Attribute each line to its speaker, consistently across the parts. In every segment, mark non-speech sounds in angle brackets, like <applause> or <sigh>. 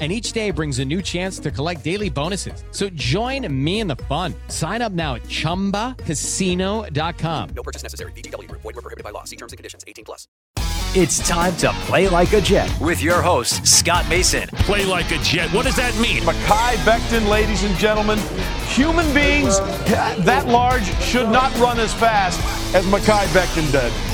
Speaker 1: And each day brings a new chance to collect daily bonuses. So join me in the fun. Sign up now at chumbacasino.com.
Speaker 2: No purchase necessary. VGW Group. Void were prohibited by law. See terms and conditions. 18 plus.
Speaker 3: It's time to play like a Jet with your host, Scott Mason.
Speaker 4: Play like a Jet. What does that mean?
Speaker 5: Mekhi Becton, ladies and gentlemen. Human beings that large should not run as fast as Mekhi Becton did.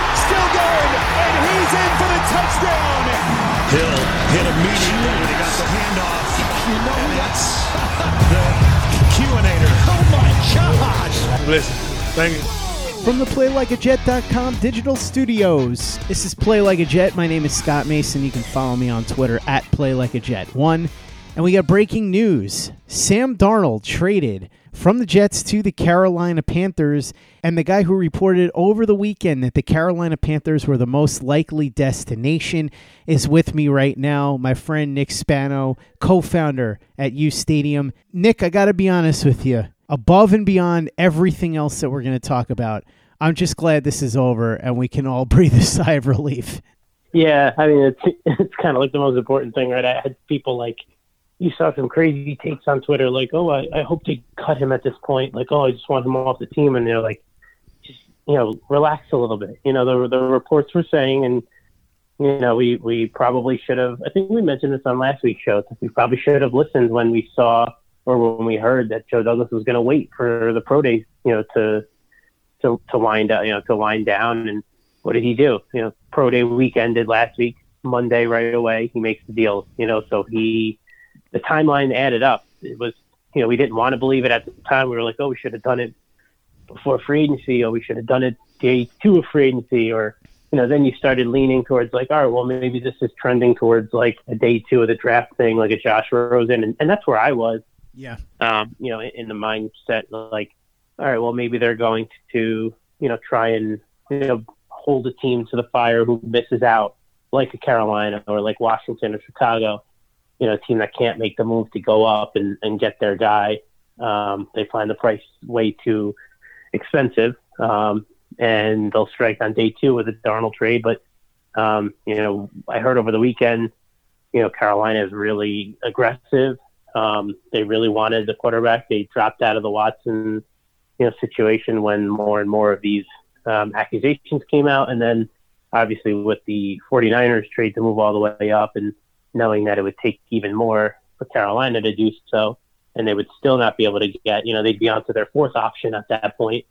Speaker 5: still going, and he's in for the touchdown.
Speaker 4: Hill hit immediately when he got the handoff. You know and that's <laughs> the Q-inator.
Speaker 6: Oh my gosh!
Speaker 5: Listen, thank you.
Speaker 7: From the PlayLikeAJet.com digital studios, this is Play Like a Jet. My name is Scott Mason. You can follow me on Twitter at PlayLikeAJet1. And we got breaking news. Sam Darnold traded from the Jets to the Carolina Panthers. And the guy who reported over the weekend that the Carolina Panthers were the most likely destination is with me right now. My friend Nick Spano, co founder at U Stadium. Nick, I got to be honest with you. Above and beyond everything else that we're going to talk about, I'm just glad this is over and we can all <laughs> breathe a sigh of relief.
Speaker 8: Yeah, I mean it's <laughs> it's kind of like the most important thing, right? I had people like you saw some crazy takes on Twitter, like, "Oh, I, I hope they cut him at this point." Like, "Oh, I just want him off the team," and they're like, "Just you know, relax a little bit." You know, the the reports were saying, and you know, we we probably should have. I think we mentioned this on last week's show. We probably should have listened when we saw or when we heard that Joe Douglas was going to wait for the pro day, you know, to to to wind up, you know, to wind down. And what did he do? You know, pro day week ended last week. Monday right away, he makes the deal. You know, so he the timeline added up. It was, you know, we didn't want to believe it at the time. We were like, oh, we should have done it before free agency, or we should have done it day two of free agency, or you know, then you started leaning towards like, all right, well, maybe this is trending towards like a day two of the draft thing, like a Josh Rosen, and, and that's where I was.
Speaker 7: Yeah.
Speaker 8: Um, you know, in, in the mindset like, all right, well, maybe they're going to, you know, try and you know hold a team to the fire who misses out, like a Carolina or like Washington or Chicago you know, a team that can't make the move to go up and, and get their guy. Um, they find the price way too expensive, um, and they'll strike on day two with a Darnold trade. But um, you know, I heard over the weekend, you know, Carolina is really aggressive. Um, they really wanted the quarterback. They dropped out of the Watson, you know, situation when more and more of these um, accusations came out, and then obviously with the 49ers trade to move all the way up and knowing that it would take even more for Carolina to do so, and they would still not be able to get, you know, they'd be on to their fourth option at that point.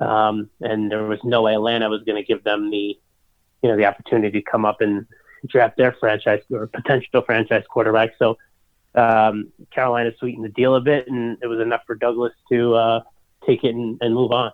Speaker 8: Um, and there was no way Atlanta was going to give them the, you know, the opportunity to come up and draft their franchise or potential franchise quarterback. So um, Carolina sweetened the deal a bit, and it was enough for Douglas to uh, take it and, and move on.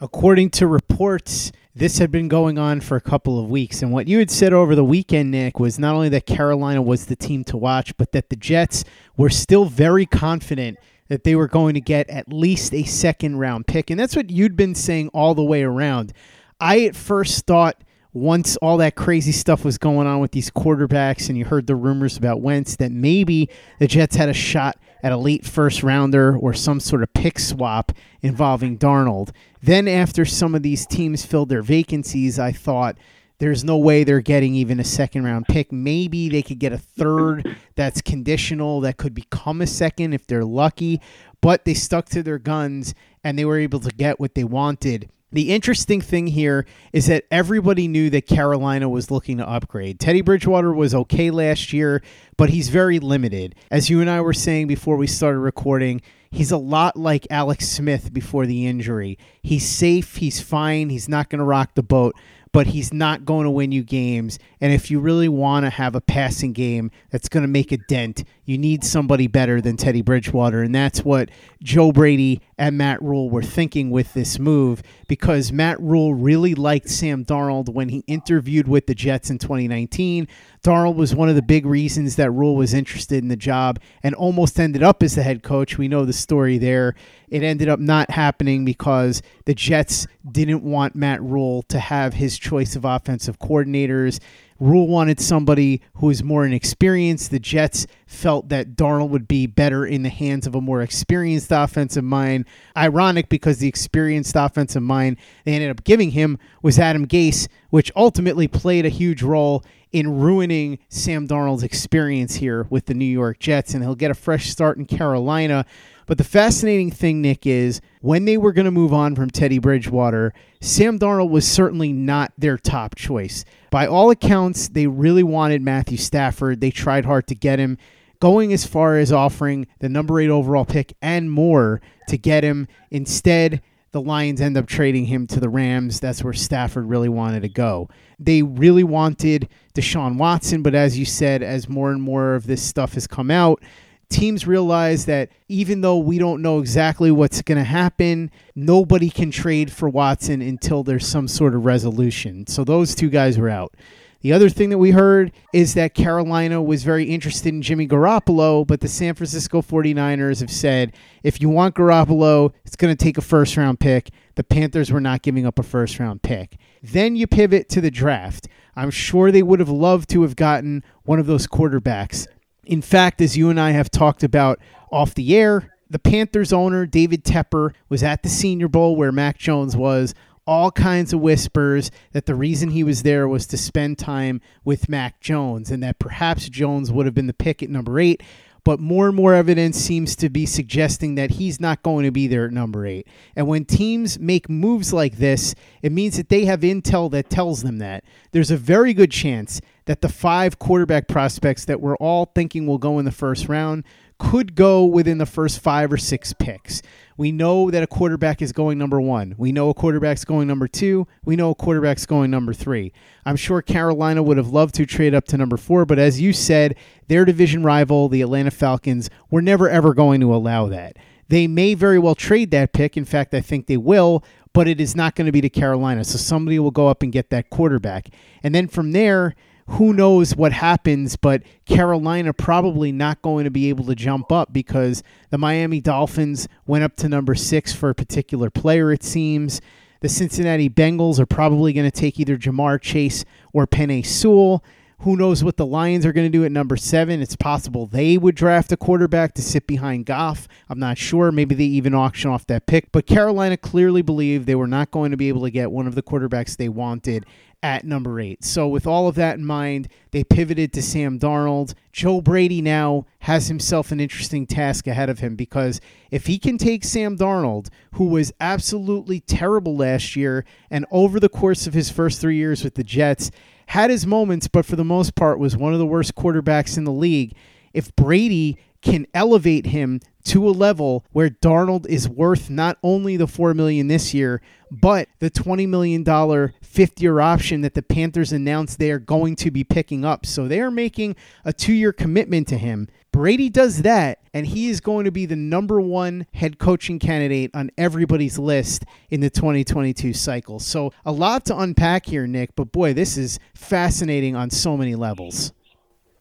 Speaker 7: According to reports, this had been going on for a couple of weeks. And what you had said over the weekend, Nick, was not only that Carolina was the team to watch, but that the Jets were still very confident that they were going to get at least a second round pick. And that's what you'd been saying all the way around. I at first thought once all that crazy stuff was going on with these quarterbacks and you heard the rumors about Wentz that maybe the Jets had a shot at a late first rounder or some sort of pick swap involving Darnold. Then, after some of these teams filled their vacancies, I thought there's no way they're getting even a second round pick. Maybe they could get a third that's conditional that could become a second if they're lucky, but they stuck to their guns and they were able to get what they wanted. The interesting thing here is that everybody knew that Carolina was looking to upgrade. Teddy Bridgewater was okay last year, but he's very limited. As you and I were saying before we started recording, he's a lot like Alex Smith before the injury. He's safe, he's fine, he's not going to rock the boat, but he's not going to win you games. And if you really want to have a passing game that's going to make a dent, you need somebody better than Teddy Bridgewater. And that's what Joe Brady and Matt Rhule were thinking with this move because Matt Rhule really liked Sam Darnold when he interviewed with the Jets in 2019. Darnold was one of the big reasons that Rhule was interested in the job and almost ended up as the head coach. We know the story there. It ended up not happening because the Jets didn't want Matt Rhule to have his choice of offensive coordinators. Rhule wanted somebody who was more inexperienced. The Jets felt that Darnold would be better in the hands of a more experienced offensive mind. Ironic because the experienced offensive mind they ended up giving him was Adam Gase, which ultimately played a huge role in ruining Sam Darnold's experience here with the New York Jets. And he'll get a fresh start in Carolina. But the fascinating thing, Nick, is when they were going to move on from Teddy Bridgewater, Sam Darnold was certainly not their top choice. By all accounts, they really wanted Matthew Stafford. They tried hard to get him, going as far as offering the number eight overall pick and more to get him. Instead, the Lions end up trading him to the Rams. That's where Stafford really wanted to go. They really wanted Deshaun Watson, but as you said, as more and more of this stuff has come out, teams realize that even though we don't know exactly what's going to happen, nobody can trade for Watson until there's some sort of resolution. So those two guys were out. The other thing that we heard is that Carolina was very interested in Jimmy Garoppolo, but the San Francisco 49ers have said if you want Garoppolo, it's going to take a first round pick. The Panthers were not giving up a first round pick. Then you pivot to the draft. I'm sure they would have loved to have gotten one of those quarterbacks. In fact, as you and I have talked about off the air, the Panthers owner, David Tepper, was at the Senior Bowl where Mac Jones was. All kinds of whispers that the reason he was there was to spend time with Mac Jones and that perhaps Jones would have been the pick at number eight. But more and more evidence seems to be suggesting that he's not going to be there at number eight. And when teams make moves like this, it means that they have intel that tells them that. There's a very good chance that the five quarterback prospects that we're all thinking will go in the first round could go within the first five or six picks. We know that a quarterback is going number one. We know a quarterback's going number two. We know a quarterback's going number three. I'm sure Carolina would have loved to trade up to number four, but as you said, their division rival, the Atlanta Falcons, were never ever going to allow that. They may very well trade that pick. In fact, I think they will, but it is not going to be to Carolina. So somebody will go up and get that quarterback. And then from there, who knows what happens, but Carolina probably not going to be able to jump up because the Miami Dolphins went up to number six for a particular player, it seems. The Cincinnati Bengals are probably going to take either Ja'Marr Chase or Penei Sewell. Who knows what the Lions are going to do at number seven? It's possible they would draft a quarterback to sit behind Goff. I'm not sure. Maybe they even auction off that pick. But Carolina clearly believed they were not going to be able to get one of the quarterbacks they wanted at number eight. So, with all of that in mind, they pivoted to Sam Darnold. Joe Brady now has himself an interesting task ahead of him because if he can take Sam Darnold, who was absolutely terrible last year and over the course of his first three years with the Jets, had his moments, but for the most part was one of the worst quarterbacks in the league. If Brady can elevate him to a level where Darnold is worth not only the 4 million this year, but the 20 million dollar fifth year option that the Panthers announced they are going to be picking up. So they are making a 2-year commitment to him. Brady does that, and he is going to be the number one head coaching candidate on everybody's list in the 2022 cycle. So, a lot to unpack here, Nick, but boy, this is fascinating on so many levels.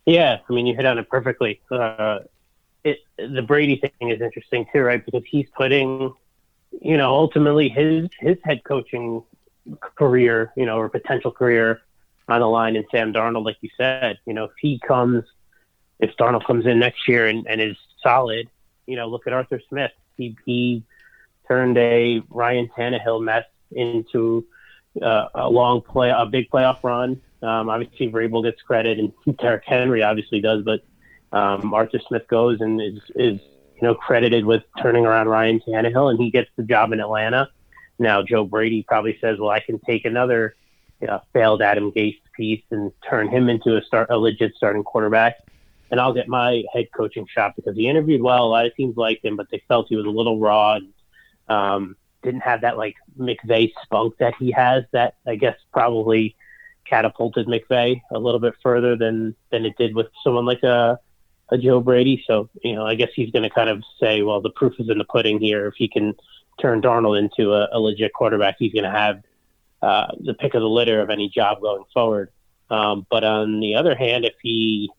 Speaker 8: Yeah, I mean, you hit on it perfectly. Uh, it, the Brady thing is interesting too, right? Because he's putting, you know, ultimately his his head coaching career, you know, or potential career on the line. in Sam Darnold, like you said, you know, if he comes, if Darnold comes in next year and, and is solid, you know, look at Arthur Smith. He he turned a Ryan Tannehill mess into uh, a long play, a big playoff run. Um, obviously, Vrabel gets credit, and <laughs> Derrick Henry obviously does, but um, Arthur Smith goes and is is you know credited with turning around Ryan Tannehill, and he gets the job in Atlanta. Now Joe Brady probably says, "Well, I can take another you know, failed Adam Gase piece and turn him into a start a legit starting quarterback, and I'll get my head coaching shot because he interviewed well. A lot of teams liked him, but they felt he was a little raw and um, didn't have that like McVay spunk that he has. That I guess probably catapulted McVay a little bit further than than it did with someone like a a Joe Brady. So you know, I guess he's going to kind of say, well, the proof is in the pudding here. If he can turn Darnold into a, a legit quarterback, he's going to have uh, the pick of the litter of any job going forward. Um, but on the other hand, if he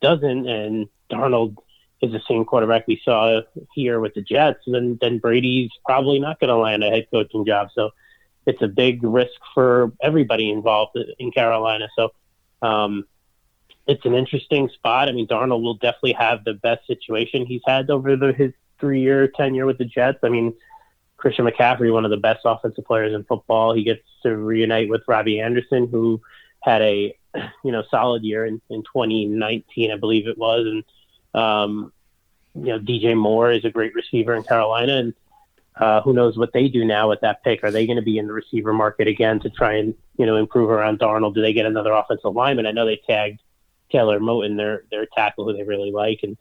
Speaker 8: doesn't, and Darnold is the same quarterback we saw here with the Jets, then then Brady's probably not going to land a head coaching job. So it's a big risk for everybody involved in Carolina. So um, it's an interesting spot. I mean, Darnold will definitely have the best situation he's had over the, his three year tenure with the Jets. I mean, Christian McCaffrey, one of the best offensive players in football. He gets to reunite with Robbie Anderson, who had a you know solid year in, in 2019, I believe it was, and um, you know DJ Moore is a great receiver in Carolina, and uh, who knows what they do now with that pick? Are they going to be in the receiver market again to try and you know improve around Darnold? Do they get another offensive lineman? I know they tagged Taylor Moton, their their tackle, who they really like, and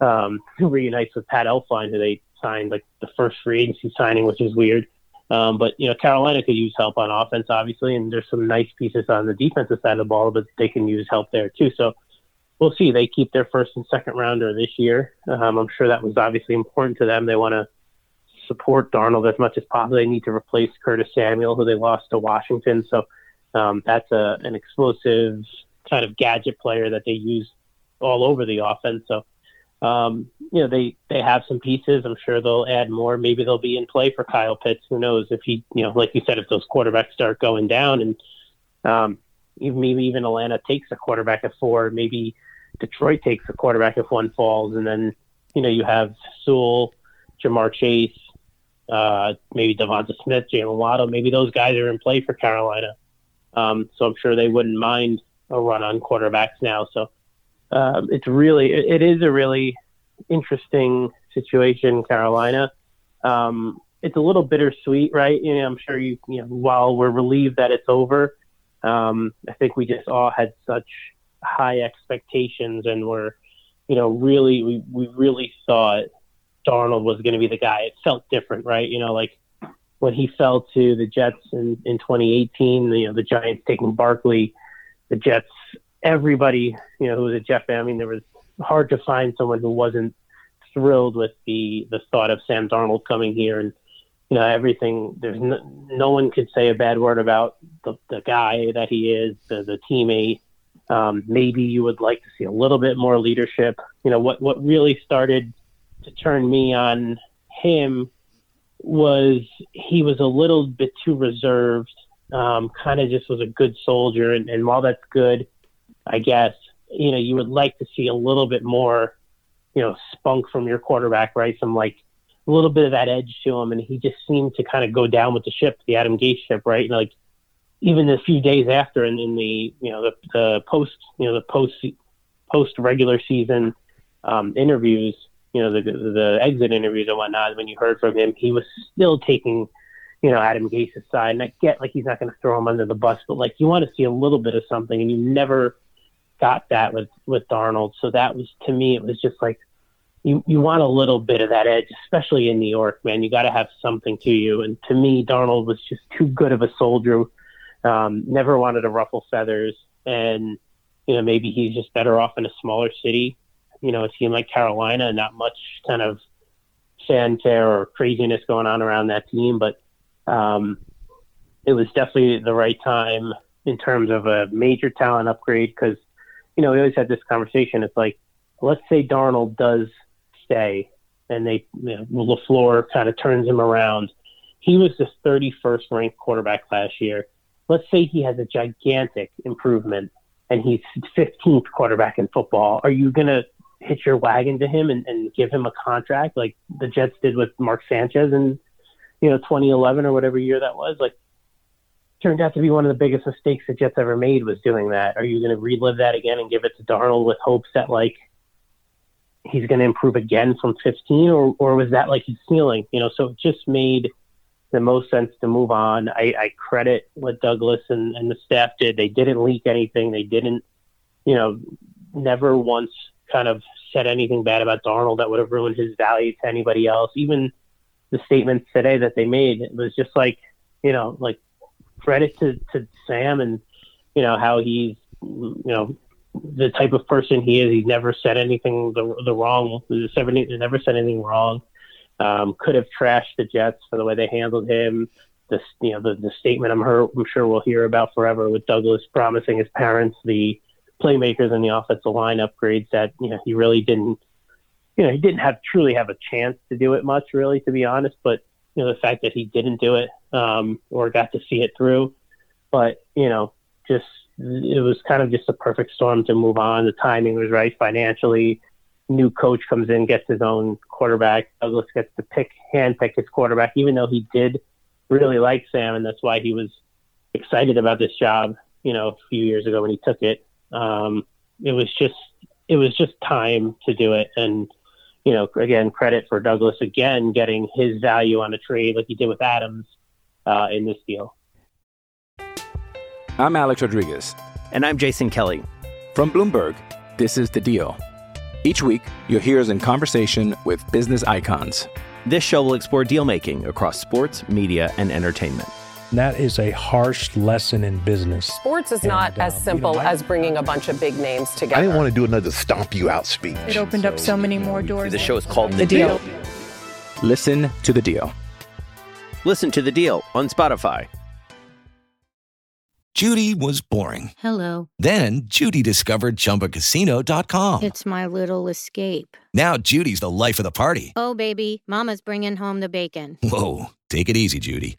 Speaker 8: um, who <laughs> reunites with Pat Elflein, who they signed like the first free agency signing, which is weird. Um, but you know, Carolina could use help on offense, obviously, and there's some nice pieces on the defensive side of the ball, but they can use help there too. So we'll see. They keep their first and second rounder this year. Um, I'm sure that was obviously important to them. They want to support Darnold as much as possible. They need to replace Curtis Samuel, who they lost to Washington. So um, that's a, an explosive kind of gadget player that they use all over the offense. So um, you know, they they have some pieces. I'm sure they'll add more. Maybe they'll be in play for Kyle Pitts. Who knows if he, you know, like you said, if those quarterbacks start going down, and um, maybe even Atlanta takes a quarterback at four, maybe Detroit takes a quarterback if one falls, and then you know you have Sewell, Ja'Marr Chase, uh, maybe DeVonta Smith, Jaylen Waddle. Maybe those guys are in play for Carolina. Um, so I'm sure they wouldn't mind a run on quarterbacks now. So um, it's really it, is a really interesting situation, Carolina. Um, it's a little bittersweet, right? You know, I'm sure you, you know, while we're relieved that it's over, um, I think we just all had such high expectations and were, you know, really, we, we really thought Darnold was going to be the guy. It felt different, right? You know, like when he fell to the Jets in, in 2018, you know, the Giants taking Barkley, the Jets everybody, you know, who was a Jet fan. I mean, there was hard to find someone who wasn't thrilled with the the thought of Sam Darnold coming here and you know everything. There's no, no one could say a bad word about the the guy that he is, the the teammate. Um, maybe you would like to see a little bit more leadership. You know what what really started to turn me on him was he was a little bit too reserved. Um, kind of just was a good soldier, and, and while that's good, I guess, you know, you would like to see a little bit more, you know, spunk from your quarterback, right? Some like a little bit of that edge to him. And he just seemed to kind of go down with the ship, the Adam Gase ship, right? And like even a few days after and in, in the, you know, the, the post, you know, the post, post regular season um, interviews, you know, the, the exit interviews and whatnot, when you heard from him, he was still taking, you know, Adam Gase's side. And I get like he's not going to throw him under the bus, but like you want to see a little bit of something and you never – got that with with Darnold. So that was to me, it was just like you you want a little bit of that edge, especially in New York, man. You got to have something to you. And to me, Darnold was just too good of a soldier. Um, never wanted to ruffle feathers, and you know maybe he's just better off in a smaller city. you know, a team like Carolina, not much kind of fanfare or craziness going on around that team, but um, it was definitely the right time in terms of a major talent upgrade because, you know, we always had this conversation. It's like, let's say Darnold does stay and they, you know, LaFleur kind of turns him around. He was the 31st ranked quarterback last year. Let's say he has a gigantic improvement and he's 15th quarterback in football. Are you going to hitch your wagon to him and, and give him a contract like the Jets did with Mark Sanchez in, you know, 2011 or whatever year that was? Like, turned out to be one of the biggest mistakes the Jets ever made was doing that. Are you going to relive that again and give it to Darnold with hopes that like he's going to improve again from 15, or or was that like his ceiling? You know, so it just made the most sense to move on. I, I credit what Douglas and, and the staff did. They didn't leak anything. They didn't, you know, never once kind of said anything bad about Darnold that would have ruined his value to anybody else. Even the statements today that they made, it was just like, you know, like credit to, to Sam and, you know, how he's, you know, the type of person he is. He's never said anything the, the wrong, never said anything wrong. Um, could have trashed the Jets for the way they handled him. The, you know, the, the statement I'm, heard, I'm sure we'll hear about forever with Douglas promising his parents the playmakers in the offensive line upgrades that, you know, he really didn't, you know, he didn't have truly have a chance to do it much really, to be honest. But, you know, the fact that he didn't do it um, or got to see it through, but, you know, just, it was kind of just a perfect storm to move on. The timing was right financially new coach comes in, gets his own quarterback. Douglas gets to pick, hand pick his quarterback, even though he did really like Sam, and that's why he was excited about this job. You know, a few years ago when he took it, um, it was just it was just time to do it. And you know, again, credit for Douglas again getting his value on a trade like he did with Adams uh, in this deal.
Speaker 9: I'm Alex Rodriguez,
Speaker 10: and I'm Jason Kelly
Speaker 9: from Bloomberg. This is the Deal. Each week, you'll hear us in conversation with business icons.
Speaker 10: This show will explore deal making across sports, media, and entertainment.
Speaker 11: That is a harsh lesson in business.
Speaker 12: Sports is and, not as uh, simple you know, as bringing a bunch of big names together.
Speaker 13: I didn't want to do another stomp you out speech.
Speaker 14: It opened so, up so many more doors.
Speaker 10: The show is called The, the deal. deal.
Speaker 9: Listen to the deal.
Speaker 10: Listen to the deal on Spotify.
Speaker 15: Judy was boring.
Speaker 16: Hello.
Speaker 15: Then Judy discovered chumbacasino.com.
Speaker 16: It's my little escape.
Speaker 15: Now Judy's the life of the party.
Speaker 16: Oh, baby, Mama's bringing home the bacon.
Speaker 15: Whoa. Take it easy, Judy.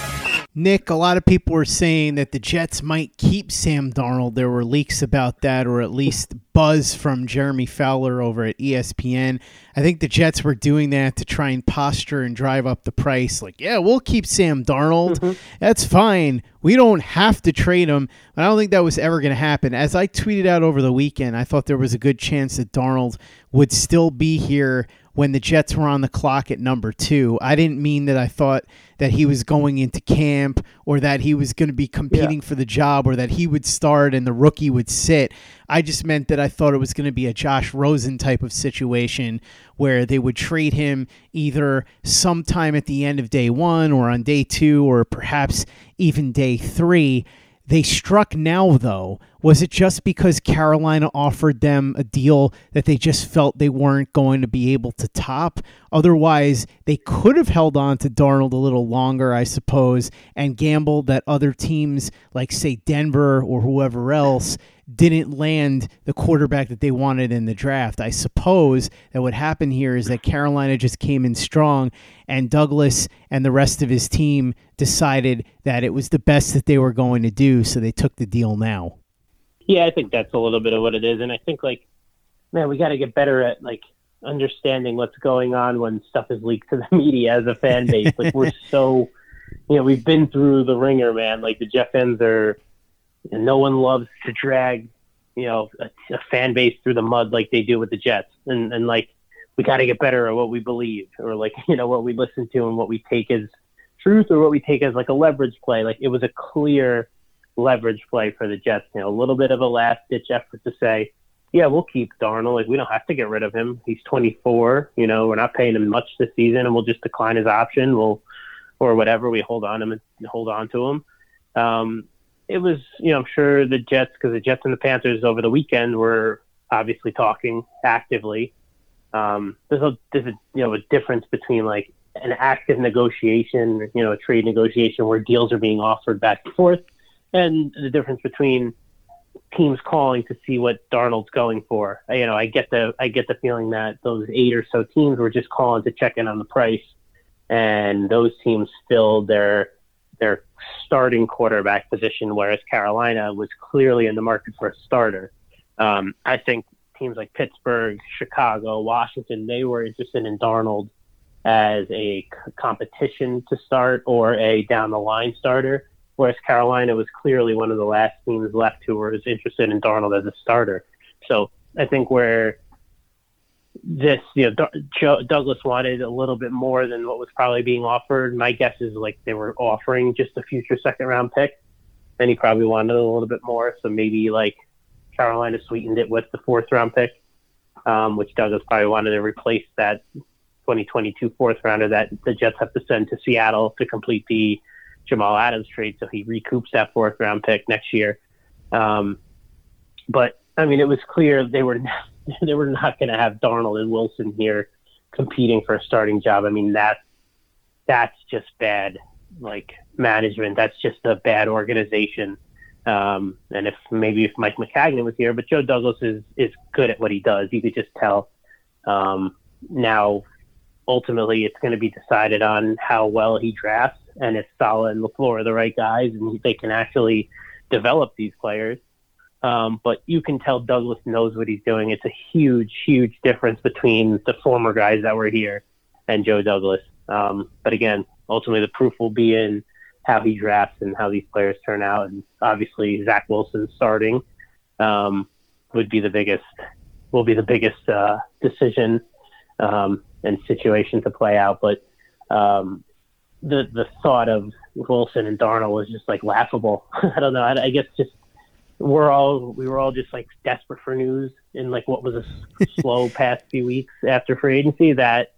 Speaker 7: Nick, a lot of people were saying that the Jets might keep Sam Darnold. There were leaks about that, or at least buzz from Jeremy Fowler over at ESPN. I think the Jets were doing that to try and posture and drive up the price. Like, yeah, we'll keep Sam Darnold. Mm-hmm. That's fine. We don't have to trade him. But I don't think that was ever going to happen. As I tweeted out over the weekend, I thought there was a good chance that Darnold would still be here when the Jets were on the clock at number two. I didn't mean that I thought that he was going into camp or that he was going to be competing yeah. for the job or that he would start and the rookie would sit. I just meant that I thought it was going to be a Josh Rosen type of situation where they would trade him either sometime at the end of day one or on day two or perhaps even day three. They struck now, though. Was it just because Carolina offered them a deal that they just felt they weren't going to be able to top? Otherwise, they could have held on to Darnold a little longer, I suppose, and gambled that other teams, like, say, Denver or whoever else, didn't land the quarterback that they wanted in the draft. I suppose that what happened here is that Carolina just came in strong and Douglas and the rest of his team decided that it was the best that they were going to do, so they took the deal now.
Speaker 8: Yeah, I think that's a little bit of what it is. And I think like man, we got to get better at like understanding what's going on when stuff is leaked to the <laughs> media as a fan base. like we're <laughs> so you know, we've been through the ringer, man. Like the Jet fans are no one loves to drag, you know, a, a fan base through the mud like they do with the Jets. And and like we got to get better at what we believe, or like <laughs> you know what we listen to and what we take as truth, or what we take as like a leverage play. Like it was a clear leverage play for the Jets. You know, a little bit of a last ditch effort to say, yeah, we'll keep Darnold. Like we don't have to get rid of him. He's 24. You know, we're not paying him much this season, and we'll just decline his option. We'll or whatever. We hold on him and hold on to him. Um, it was, you know, I'm sure the Jets, because the Jets and the Panthers over the weekend were obviously talking actively. Um, there's a there's a you know a difference between like an active negotiation, you know, a trade negotiation where deals are being offered back and forth, and the difference between teams calling to see what Darnold's going for. You know, I get the I get the feeling that those eight or so teams were just calling to check in on the price, and those teams filled their their starting quarterback position, whereas Carolina was clearly in the market for a starter. Um, I think teams like Pittsburgh, Chicago, Washington, they were interested in Darnold as a c- competition to start or a down the line starter, whereas Carolina was clearly one of the last teams left who was interested in Darnold as a starter. So I think where this, you know, Joe, Douglas wanted a little bit more than what was probably being offered. My guess is like they were offering just a future second round pick, and he probably wanted a little bit more. So maybe like Carolina sweetened it with the fourth round pick, um, which Douglas probably wanted to replace that 2022 fourth rounder that the Jets have to send to Seattle to complete the Jamal Adams trade. So he recoups that fourth round pick next year. Um, but I mean, it was clear they were <laughs> they were not going to have Darnold and Wilson here competing for a starting job. I mean that that's just bad like management. That's just a bad organization. Um, and if maybe if Mike Maccagnan was here, but Joe Douglas is is good at what he does. You could just tell. Um, now, ultimately, it's going to be decided on how well he drafts and if Saleh and LaFleur are the right guys and they can actually develop these players. Um, but you can tell Douglas knows what he's doing. It's a huge, huge difference between the former guys that were here and Joe Douglas. Um, but again, ultimately, the proof will be in how he drafts and how these players turn out. And obviously, Zach Wilson starting um, would be the biggest, will be the biggest uh, decision um, and situation to play out. But um, the the thought of Wilson and Darnold was just like laughable. <laughs> I don't know. I, I guess just we're all we were all just like desperate for news in like what was a <laughs> slow past few weeks after free agency that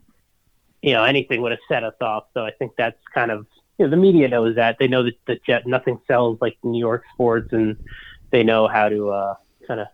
Speaker 8: you know anything would have set us off. So I think that's kind of you know the media knows that they know that the Jet nothing sells like New York sports and they know how to uh, kind of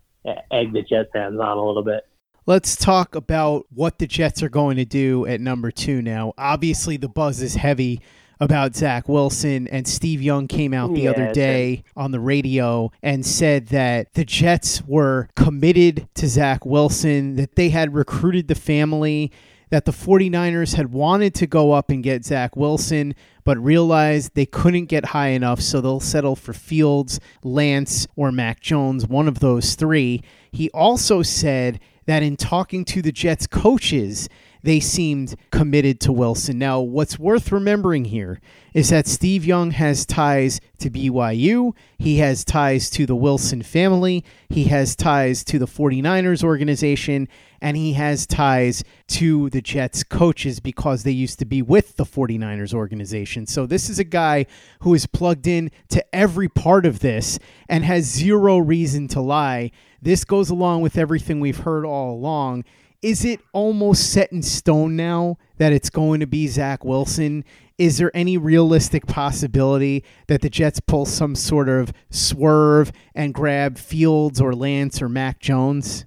Speaker 8: egg the Jet fans on a little bit.
Speaker 7: Let's talk about what the Jets are going to do at number two now. Obviously, the buzz is heavy about Zach Wilson, and Steve Young came out the yeah, other day on the radio and said that the Jets were committed to Zach Wilson, that they had recruited the family, that the 49ers had wanted to go up and get Zach Wilson, but realized they couldn't get high enough, so they'll settle for Fields, Lance, or Mac Jones, one of those three. He also said that in talking to the Jets coaches, they seemed committed to Wilson. Now, what's worth remembering here is that Steve Young has ties to BYU, he has ties to the Wilson family, he has ties to the 49ers organization, and he has ties to the Jets coaches because they used to be with the 49ers organization. So this is a guy who is plugged in to every part of this and has zero reason to lie. This goes along with everything we've heard all along. Is it almost set in stone now that it's going to be Zach Wilson? Is there any realistic possibility that the Jets pull some sort of swerve and grab Fields or Lance or Mac Jones?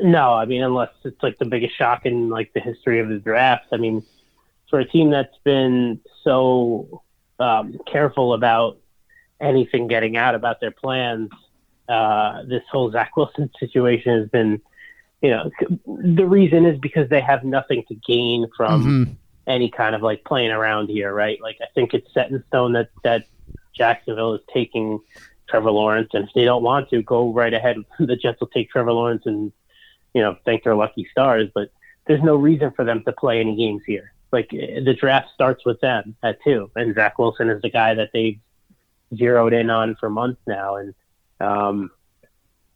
Speaker 8: No, I mean unless it's like the biggest shock in like the history of the draft. I mean, for a team that's been so um, careful about anything getting out about their plans, uh, this whole Zach Wilson situation has been, you know, the reason is because they have nothing to gain from
Speaker 7: Mm-hmm.
Speaker 8: any kind of like playing around here, right? Like I think it's set in stone that that Jacksonville is taking Trevor Lawrence, and if they don't want to, go right ahead. <laughs> The Jets will take Trevor Lawrence and you know thank their lucky stars, but there's no reason for them to play any games here. Like the draft starts with them at two, and Zach Wilson is the guy that they've zeroed in on for months now, and um,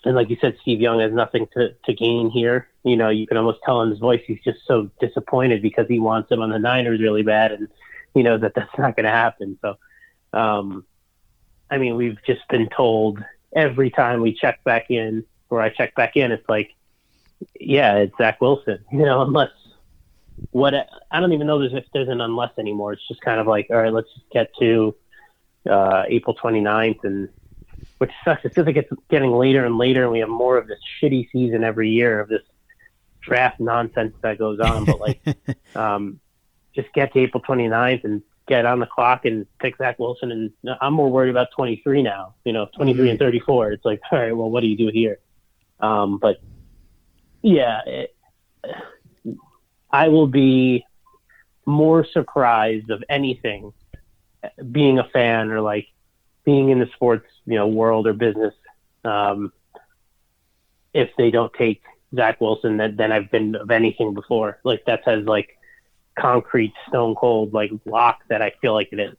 Speaker 8: and like you said, Steve Young has nothing to, to gain here. You know, you can almost tell in his voice he's just so disappointed because he wants him on the Niners really bad, and he knows that that's <laughs> not going to happen. So, um, I mean, we've just been told every time we check back in, or I check back in, it's like, yeah, it's Zach Wilson. <laughs> You know, unless what I don't even know there's if there's an unless anymore. It's just kind of like, all right, let's just get to uh, April 29th and which sucks. It feels like it's getting later and later, and we have more of this shitty season every year of this draft nonsense that goes on. But like, <laughs> um, just get to April 29th and get on the clock and pick Zach Wilson. And I'm more worried about 23 now. You know, 23 and 34. It's like, all right, well, what do you do here? Um, but yeah, it, I will be more surprised of anything being a fan or like being in the sports you know world or business um, if they don't take Zach Wilson than, than I've been of anything before. Like that's as like concrete, stone cold, like lock that I feel like it is.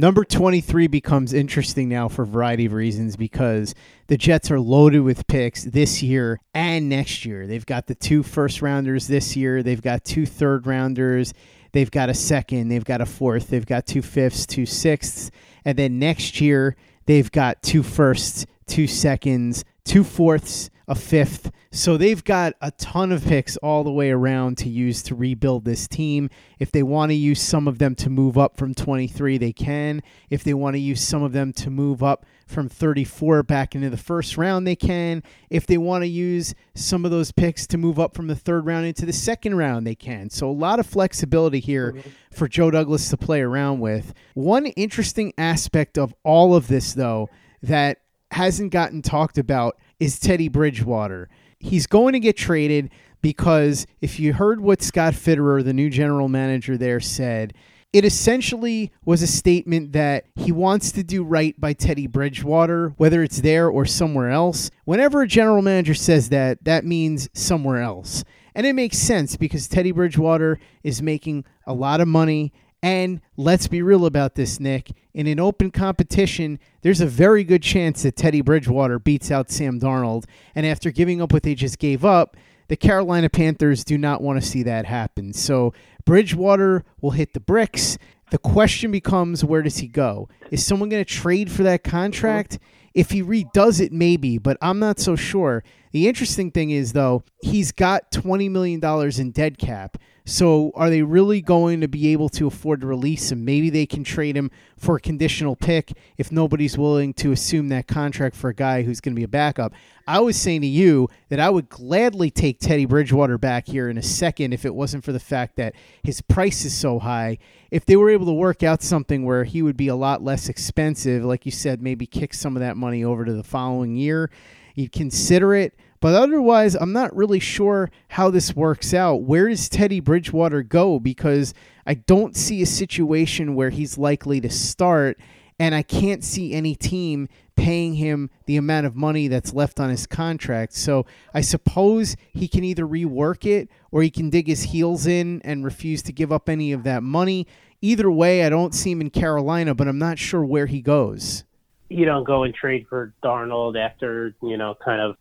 Speaker 7: Number 23 becomes interesting now for a variety of reasons because the Jets are loaded with picks this year and next year. They've got the two first rounders this year, they've got two third rounders, they've got a second, they've got a fourth, they've got two fifths, two sixths, and then next year they've got two firsts, two seconds, two fourths, a fifth. So they've got a ton of picks all the way around to use to rebuild this team. If they want to use some of them to move up from 23, they can. If they want to use some of them to move up from 34 back into the first round, they can. If they want to use some of those picks to move up from the third round into the second round, they can. So a lot of flexibility here for Joe Douglas to play around with. One interesting aspect of all of this, though, that hasn't gotten talked about is Teddy Bridgewater. He's going to get traded because if you heard what Scott Fitterer, the new general manager there, said, it essentially was a statement that he wants to do right by Teddy Bridgewater, whether it's there or somewhere else. Whenever a general manager says that, that means somewhere else. And it makes sense because Teddy Bridgewater is making a lot of money. And let's be real about this, Nick. In an open competition, there's a very good chance that Teddy Bridgewater beats out Sam Darnold. And after giving up what they just gave up, the Carolina Panthers do not want to see that happen. So Bridgewater will hit the bricks. The question becomes where does he go? Is someone going to trade for that contract? If he redoes it, maybe, but I'm not so sure. The interesting thing is, though, he's got $20 million in dead cap. So are they really going to be able to afford to release him? Maybe they can trade him for a conditional pick if nobody's willing to assume that contract for a guy who's going to be a backup. I was saying to you that I would gladly take Teddy Bridgewater back here in a second if it wasn't for the fact that his price is so high. If they were able to work out something where he would be a lot less expensive, like you said, maybe kick some of that money over to the following year, you'd consider it. But otherwise, I'm not really sure how this works out. Where does Teddy Bridgewater go? Because I don't see a situation where he's likely to start. and I can't see any team paying him the amount of money that's left on his contract. So I suppose he can either rework it or he can dig his heels in and refuse to give up any of that money. Either way, I don't see him in Carolina, but I'm not sure where he goes.
Speaker 8: You don't go and trade for Darnold after, you know, kind of,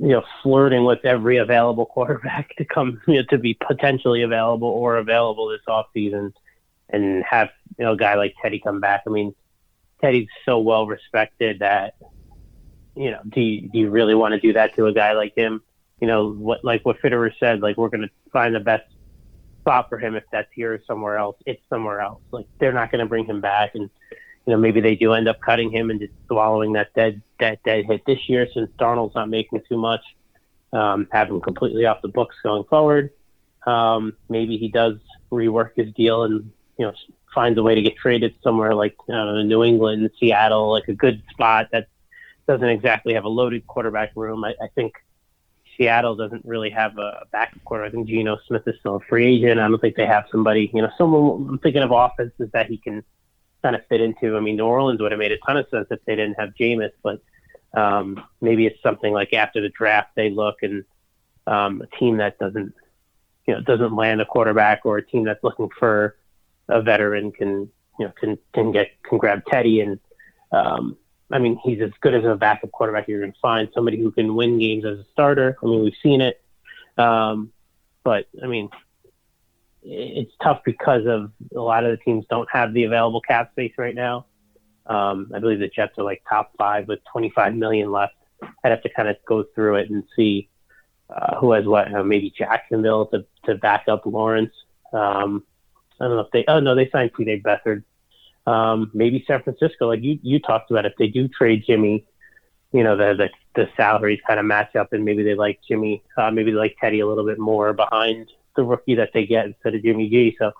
Speaker 8: you know, flirting with every available quarterback <laughs> to come, you know, to be potentially available or available this offseason and have, you know, a guy like Teddy come back. I mean, Teddy's so well respected that you know, do you, do you really want to do that to a guy like him? You know, what like what Fitterer said, like we're going to find the best spot for him if that's here or somewhere else. It's somewhere else. Like they're not going to bring him back, and you know maybe they do end up cutting him and just swallowing that dead that dead hit this year since Darnold's not making too much. Um, have him completely off the books going forward. Um, maybe he does rework his deal and you know finds a way to get traded somewhere like know, New England, Seattle, like a good spot that doesn't exactly have a loaded quarterback room. I, I think Seattle doesn't really have a backup quarterback. I think Geno Smith is still a free agent. I don't think they have somebody, you know, someone I'm thinking of offenses that he can kind of fit into. I mean, New Orleans would have made a ton of sense if they didn't have Jameis, but um, maybe it's something like after the draft they look and um, a team that doesn't, you know, doesn't land a quarterback or a team that's looking for a veteran can you know can can get can grab Teddy and um, I mean he's as good as a backup quarterback you're going to find somebody who can win games as a starter. I mean we've seen it, um, but I mean it's tough because of a lot of the teams don't have the available cap space right now. Um, I believe the Jets are like top five with 25 million left. I'd have to kind of go through it and see uh, who has what. Uh, maybe Jacksonville to to back up Lawrence. Um, I don't know if they. Oh no, they signed T.J. Beathard. Um, maybe San Francisco, like you you talked about, if they do trade Jimmy, you know the the, the salaries kind of match up, and maybe they like Jimmy, uh, maybe they like Teddy a little bit more behind the rookie that they get instead of Jimmy G. So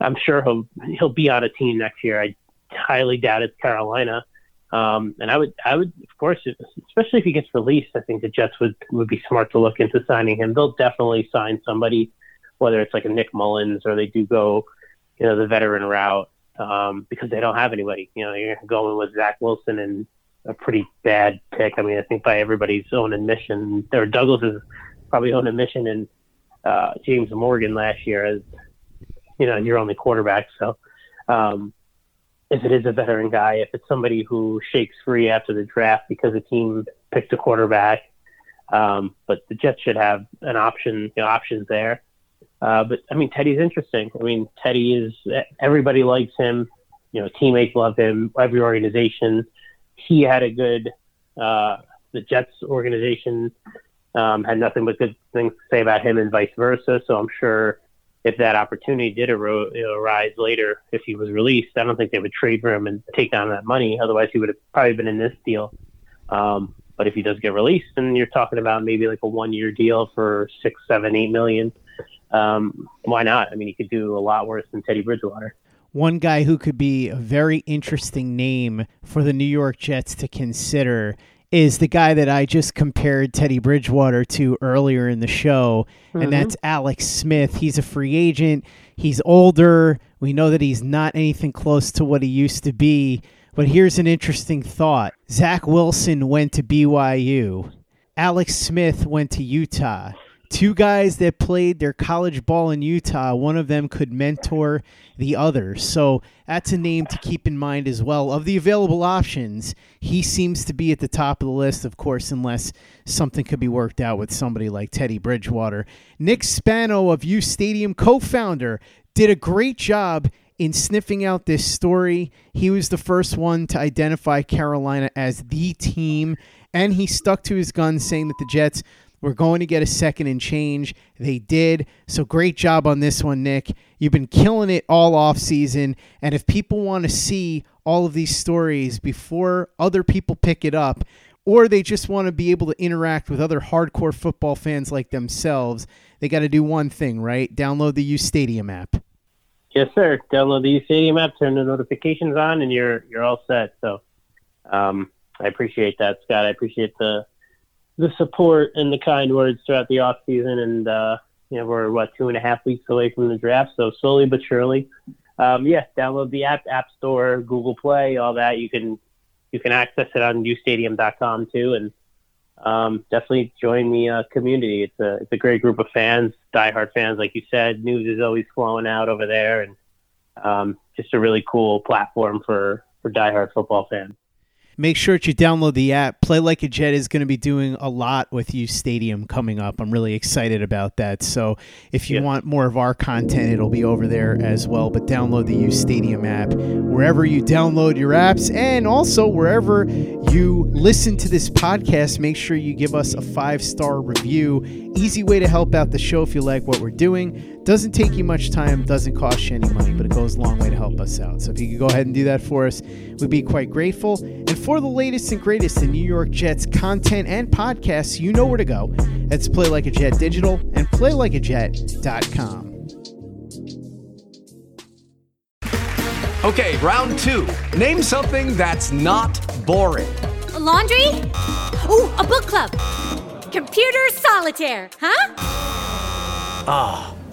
Speaker 8: I'm sure he'll he'll be on a team next year. I highly doubt it's Carolina. Um, and I would, I would, of course, especially if he gets released, I think the Jets would would be smart to look into signing him. They'll definitely sign somebody, whether it's like a Nick Mullens or they do go you know, the veteran route um, because they don't have anybody. You know, you're going with Zach Wilson and a pretty bad pick. I mean, I think by everybody's own admission, or Douglas's probably own admission, and uh, James Morgan last year as you know your only quarterback. So um, if it is a veteran guy, if it's somebody who shakes free after the draft because the team picked a quarterback, um, but the Jets should have an option, you know, options there. Uh, but I mean, Teddy's interesting. I mean, Teddy is everybody likes him. You know, teammates love him. Every organization. He had a good. Uh, the Jets organization um, had nothing but good things to say about him, and vice versa. So I'm sure if that opportunity did arise later, if he was released, I don't think they would trade for him and take down that money. Otherwise, he would have probably been in this deal. Um, but if he does get released, then you're talking about maybe like a one-year deal for six, seven, eight million um, why not? I mean, he could do a lot worse than Teddy Bridgewater.
Speaker 7: One guy who could be a very interesting name for the New York Jets to consider is the guy that I just compared Teddy Bridgewater to earlier in the show, mm-hmm. and that's Alex Smith. He's a free agent. He's older. We know that he's not anything close to what he used to be. But here's an interesting thought Zach Wilson went to BYU, Alex Smith went to Utah two guys that played their college ball in Utah. One of them could mentor the other. So that's a name to keep in mind as well. Of the available options, he seems to be at the top of the list, of course, unless something could be worked out with somebody like Teddy Bridgewater. Nick Spano of U Stadium, co founder, did a great job in sniffing out this story. He was the first one to identify Carolina as the team, and he stuck to his guns, saying that the Jets we're going to get a second and change. They did. So great job on this one, Nick. You've been killing it all off season. And if people want to see all of these stories before other people pick it up, or they just want to be able to interact with other hardcore football fans like themselves, they got to do one thing, right? Download the U Stadium app.
Speaker 8: Yes, sir. Download the U Stadium app, turn the notifications on, and you're you're all set. So, um, I appreciate that, Scott. I appreciate the the support and the kind words throughout the off season, and uh, you know we're what two and a half weeks away from the draft, so slowly but surely, um, yeah, download the app, App Store, Google Play, all that. You can you can access it on ustadium.com too, and um, definitely join the uh, community. It's a it's a great group of fans, diehard fans, like you said. News is always flowing out over there, and um, just a really cool platform for for diehard football fans.
Speaker 7: Make sure that you download the app. Play Like a Jet is going to be doing a lot with U Stadium coming up. I'm really excited about that. So if you yeah. want more of our content, it'll be over there as well. But download the U Stadium app wherever you download your apps and also wherever you listen to this podcast. Make sure you give us a five star review. Easy way to help out the show if you like what we're doing. Doesn't take you much time, doesn't cost you any money, but it goes a long way to help us out. So if you could go ahead and do that for us, we'd be quite grateful. And for the latest and greatest in New York Jets content and podcasts, you know where to go. That's Play Like a Jet Digital and PlayLikeAJet.com.
Speaker 3: Okay, round two. Name something that's not boring.
Speaker 17: A laundry? Ooh, a book club. Computer solitaire, huh?
Speaker 3: Ah.